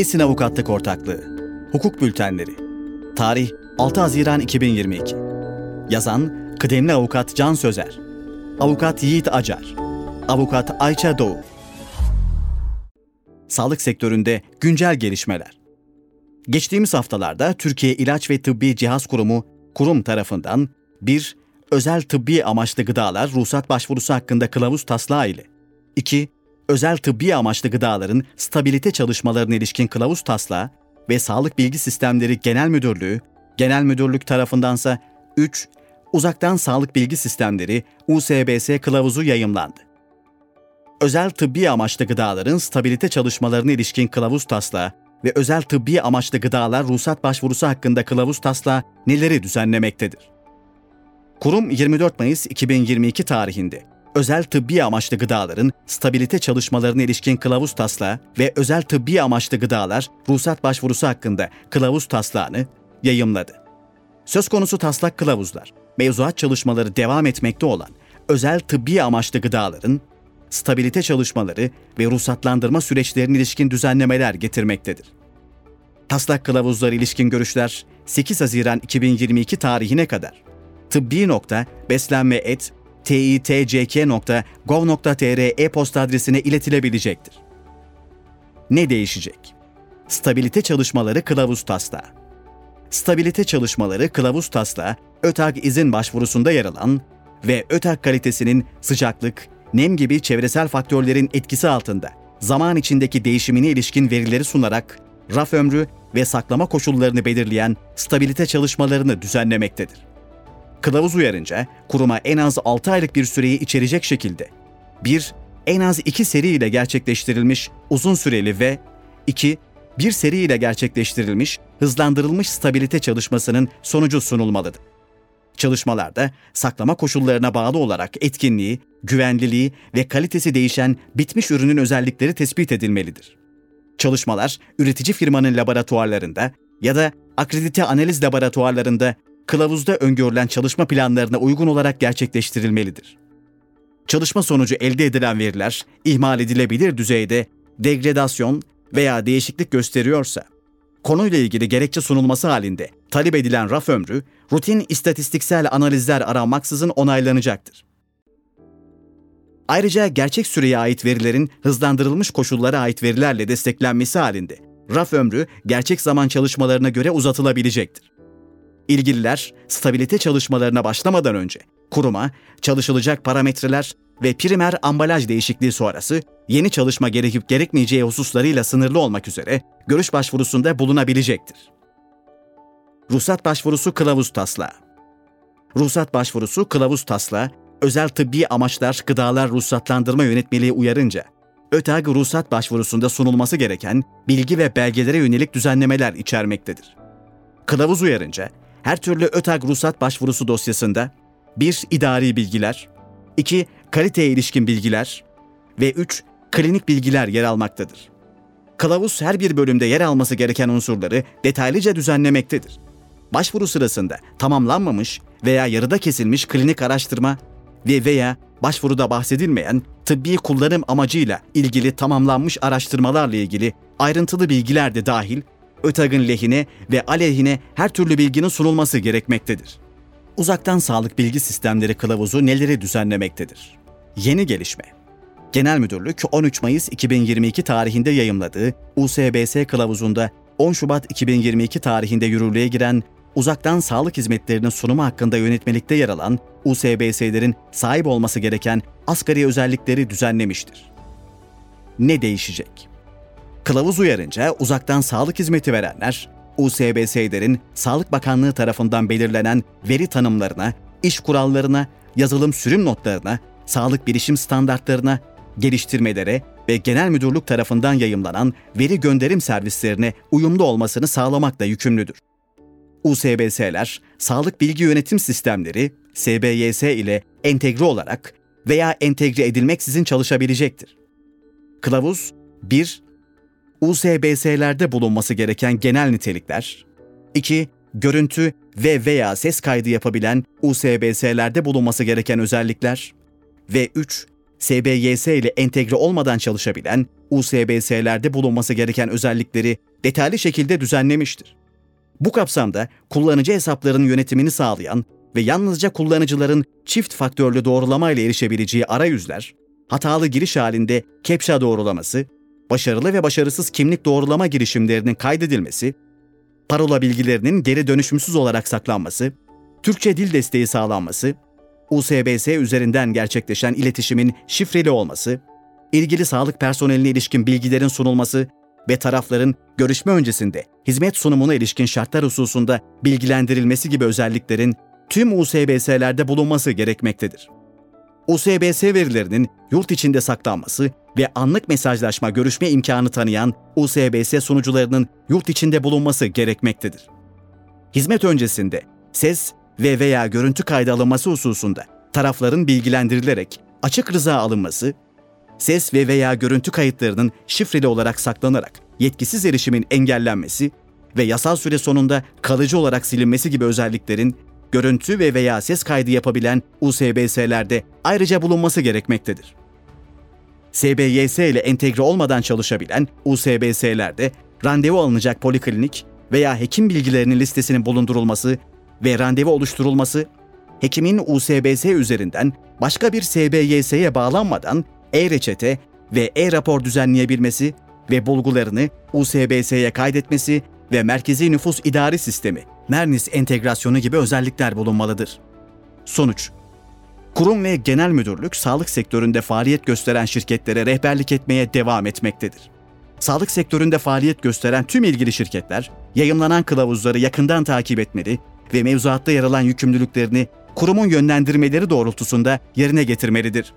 İSİN Avukatlık Ortaklığı. Hukuk Bültenleri. Tarih 6 Haziran 2022 Yazan Kıdemli Avukat Can Sözer. Avukat Yiğit Acar. Avukat Ayça Doğu. Sağlık sektöründe güncel gelişmeler. Geçtiğimiz haftalarda Türkiye İlaç ve Tıbbi Cihaz Kurumu kurum tarafından bir özel tıbbi amaçlı gıdalar ruhsat başvurusu hakkında kılavuz taslağı ile 2 özel tıbbi amaçlı gıdaların stabilite çalışmalarına ilişkin kılavuz taslağı ve Sağlık Bilgi Sistemleri Genel Müdürlüğü, Genel Müdürlük tarafındansa 3. Uzaktan Sağlık Bilgi Sistemleri USBS kılavuzu yayımlandı. Özel tıbbi amaçlı gıdaların stabilite çalışmalarına ilişkin kılavuz taslağı ve özel tıbbi amaçlı gıdalar ruhsat başvurusu hakkında kılavuz taslağı neleri düzenlemektedir? Kurum 24 Mayıs 2022 tarihinde özel tıbbi amaçlı gıdaların stabilite çalışmalarına ilişkin kılavuz taslağı ve özel tıbbi amaçlı gıdalar ruhsat başvurusu hakkında kılavuz taslağını yayımladı. Söz konusu taslak kılavuzlar, mevzuat çalışmaları devam etmekte olan özel tıbbi amaçlı gıdaların stabilite çalışmaları ve ruhsatlandırma süreçlerine ilişkin düzenlemeler getirmektedir. Taslak kılavuzları ilişkin görüşler 8 Haziran 2022 tarihine kadar tıbbi.beslenme.et titck.gov.tr e-posta adresine iletilebilecektir. Ne değişecek? Stabilite çalışmaları kılavuz taslağı. Stabilite çalışmaları kılavuz taslağı, ÖTAG izin başvurusunda yer alan ve ÖTAG kalitesinin sıcaklık, nem gibi çevresel faktörlerin etkisi altında zaman içindeki değişimine ilişkin verileri sunarak raf ömrü ve saklama koşullarını belirleyen stabilite çalışmalarını düzenlemektedir. Kılavuz uyarınca kuruma en az 6 aylık bir süreyi içerecek şekilde 1. En az 2 seri ile gerçekleştirilmiş uzun süreli ve 2. Bir seri ile gerçekleştirilmiş hızlandırılmış stabilite çalışmasının sonucu sunulmalıdır. Çalışmalarda saklama koşullarına bağlı olarak etkinliği, güvenliliği ve kalitesi değişen bitmiş ürünün özellikleri tespit edilmelidir. Çalışmalar üretici firmanın laboratuvarlarında ya da akredite analiz laboratuvarlarında kılavuzda öngörülen çalışma planlarına uygun olarak gerçekleştirilmelidir. Çalışma sonucu elde edilen veriler ihmal edilebilir düzeyde degradasyon veya değişiklik gösteriyorsa, konuyla ilgili gerekçe sunulması halinde talep edilen raf ömrü rutin istatistiksel analizler aranmaksızın onaylanacaktır. Ayrıca gerçek süreye ait verilerin hızlandırılmış koşullara ait verilerle desteklenmesi halinde raf ömrü gerçek zaman çalışmalarına göre uzatılabilecektir. İlgililer stabilite çalışmalarına başlamadan önce kuruma çalışılacak parametreler ve primer ambalaj değişikliği sonrası yeni çalışma gerekip gerekmeyeceği hususlarıyla sınırlı olmak üzere görüş başvurusunda bulunabilecektir. Ruhsat başvurusu kılavuz taslağı. Ruhsat başvurusu kılavuz taslağı, özel tıbbi amaçlar gıdalar ruhsatlandırma yönetmeliği uyarınca, ÖTAG ruhsat başvurusunda sunulması gereken bilgi ve belgelere yönelik düzenlemeler içermektedir. Kılavuz uyarınca, her türlü ÖTAG ruhsat başvurusu dosyasında 1. idari bilgiler, 2. Kaliteye ilişkin bilgiler ve 3. Klinik bilgiler yer almaktadır. Kılavuz her bir bölümde yer alması gereken unsurları detaylıca düzenlemektedir. Başvuru sırasında tamamlanmamış veya yarıda kesilmiş klinik araştırma ve veya başvuruda bahsedilmeyen tıbbi kullanım amacıyla ilgili tamamlanmış araştırmalarla ilgili ayrıntılı bilgiler de dahil ÖTAG'ın lehine ve aleyhine her türlü bilginin sunulması gerekmektedir. Uzaktan Sağlık Bilgi Sistemleri Kılavuzu neleri düzenlemektedir? Yeni gelişme. Genel Müdürlük 13 Mayıs 2022 tarihinde yayımladığı USBS kılavuzunda 10 Şubat 2022 tarihinde yürürlüğe giren uzaktan sağlık hizmetlerinin sunumu hakkında yönetmelikte yer alan USBS'lerin sahip olması gereken asgari özellikleri düzenlemiştir. Ne değişecek? Kılavuz uyarınca uzaktan sağlık hizmeti verenler, USBS'lerin Sağlık Bakanlığı tarafından belirlenen veri tanımlarına, iş kurallarına, yazılım sürüm notlarına, sağlık bilişim standartlarına, geliştirmelere ve genel müdürlük tarafından yayımlanan veri gönderim servislerine uyumlu olmasını sağlamakla yükümlüdür. USBS'ler, Sağlık Bilgi Yönetim Sistemleri, SBYS ile entegre olarak veya entegre edilmeksizin çalışabilecektir. Kılavuz 1. USBS'lerde bulunması gereken genel nitelikler. 2. Görüntü ve veya ses kaydı yapabilen USBS'lerde bulunması gereken özellikler. Ve 3. SBYS ile entegre olmadan çalışabilen USBS'lerde bulunması gereken özellikleri detaylı şekilde düzenlemiştir. Bu kapsamda kullanıcı hesaplarının yönetimini sağlayan ve yalnızca kullanıcıların çift faktörlü doğrulama ile erişebileceği arayüzler, hatalı giriş halinde CAPTCHA doğrulaması, başarılı ve başarısız kimlik doğrulama girişimlerinin kaydedilmesi, parola bilgilerinin geri dönüşümsüz olarak saklanması, Türkçe dil desteği sağlanması, USBS üzerinden gerçekleşen iletişimin şifreli olması, ilgili sağlık personeline ilişkin bilgilerin sunulması ve tarafların görüşme öncesinde hizmet sunumuna ilişkin şartlar hususunda bilgilendirilmesi gibi özelliklerin tüm USBS'lerde bulunması gerekmektedir. USBS verilerinin yurt içinde saklanması ve anlık mesajlaşma görüşme imkanı tanıyan USBS sunucularının yurt içinde bulunması gerekmektedir. Hizmet öncesinde ses ve veya görüntü kaydı alınması hususunda tarafların bilgilendirilerek açık rıza alınması, ses ve veya görüntü kayıtlarının şifreli olarak saklanarak yetkisiz erişimin engellenmesi ve yasal süre sonunda kalıcı olarak silinmesi gibi özelliklerin görüntü ve veya ses kaydı yapabilen USBS'lerde ayrıca bulunması gerekmektedir. SBYS ile entegre olmadan çalışabilen USBS'lerde randevu alınacak poliklinik veya hekim bilgilerinin listesinin bulundurulması ve randevu oluşturulması, hekimin USBS üzerinden başka bir SBYS'ye bağlanmadan e-reçete ve e-rapor düzenleyebilmesi ve bulgularını USBS'ye kaydetmesi ve Merkezi Nüfus İdari Sistemi, MERNIS entegrasyonu gibi özellikler bulunmalıdır. Sonuç Kurum ve genel müdürlük sağlık sektöründe faaliyet gösteren şirketlere rehberlik etmeye devam etmektedir. Sağlık sektöründe faaliyet gösteren tüm ilgili şirketler, yayımlanan kılavuzları yakından takip etmeli ve mevzuatta yer alan yükümlülüklerini kurumun yönlendirmeleri doğrultusunda yerine getirmelidir.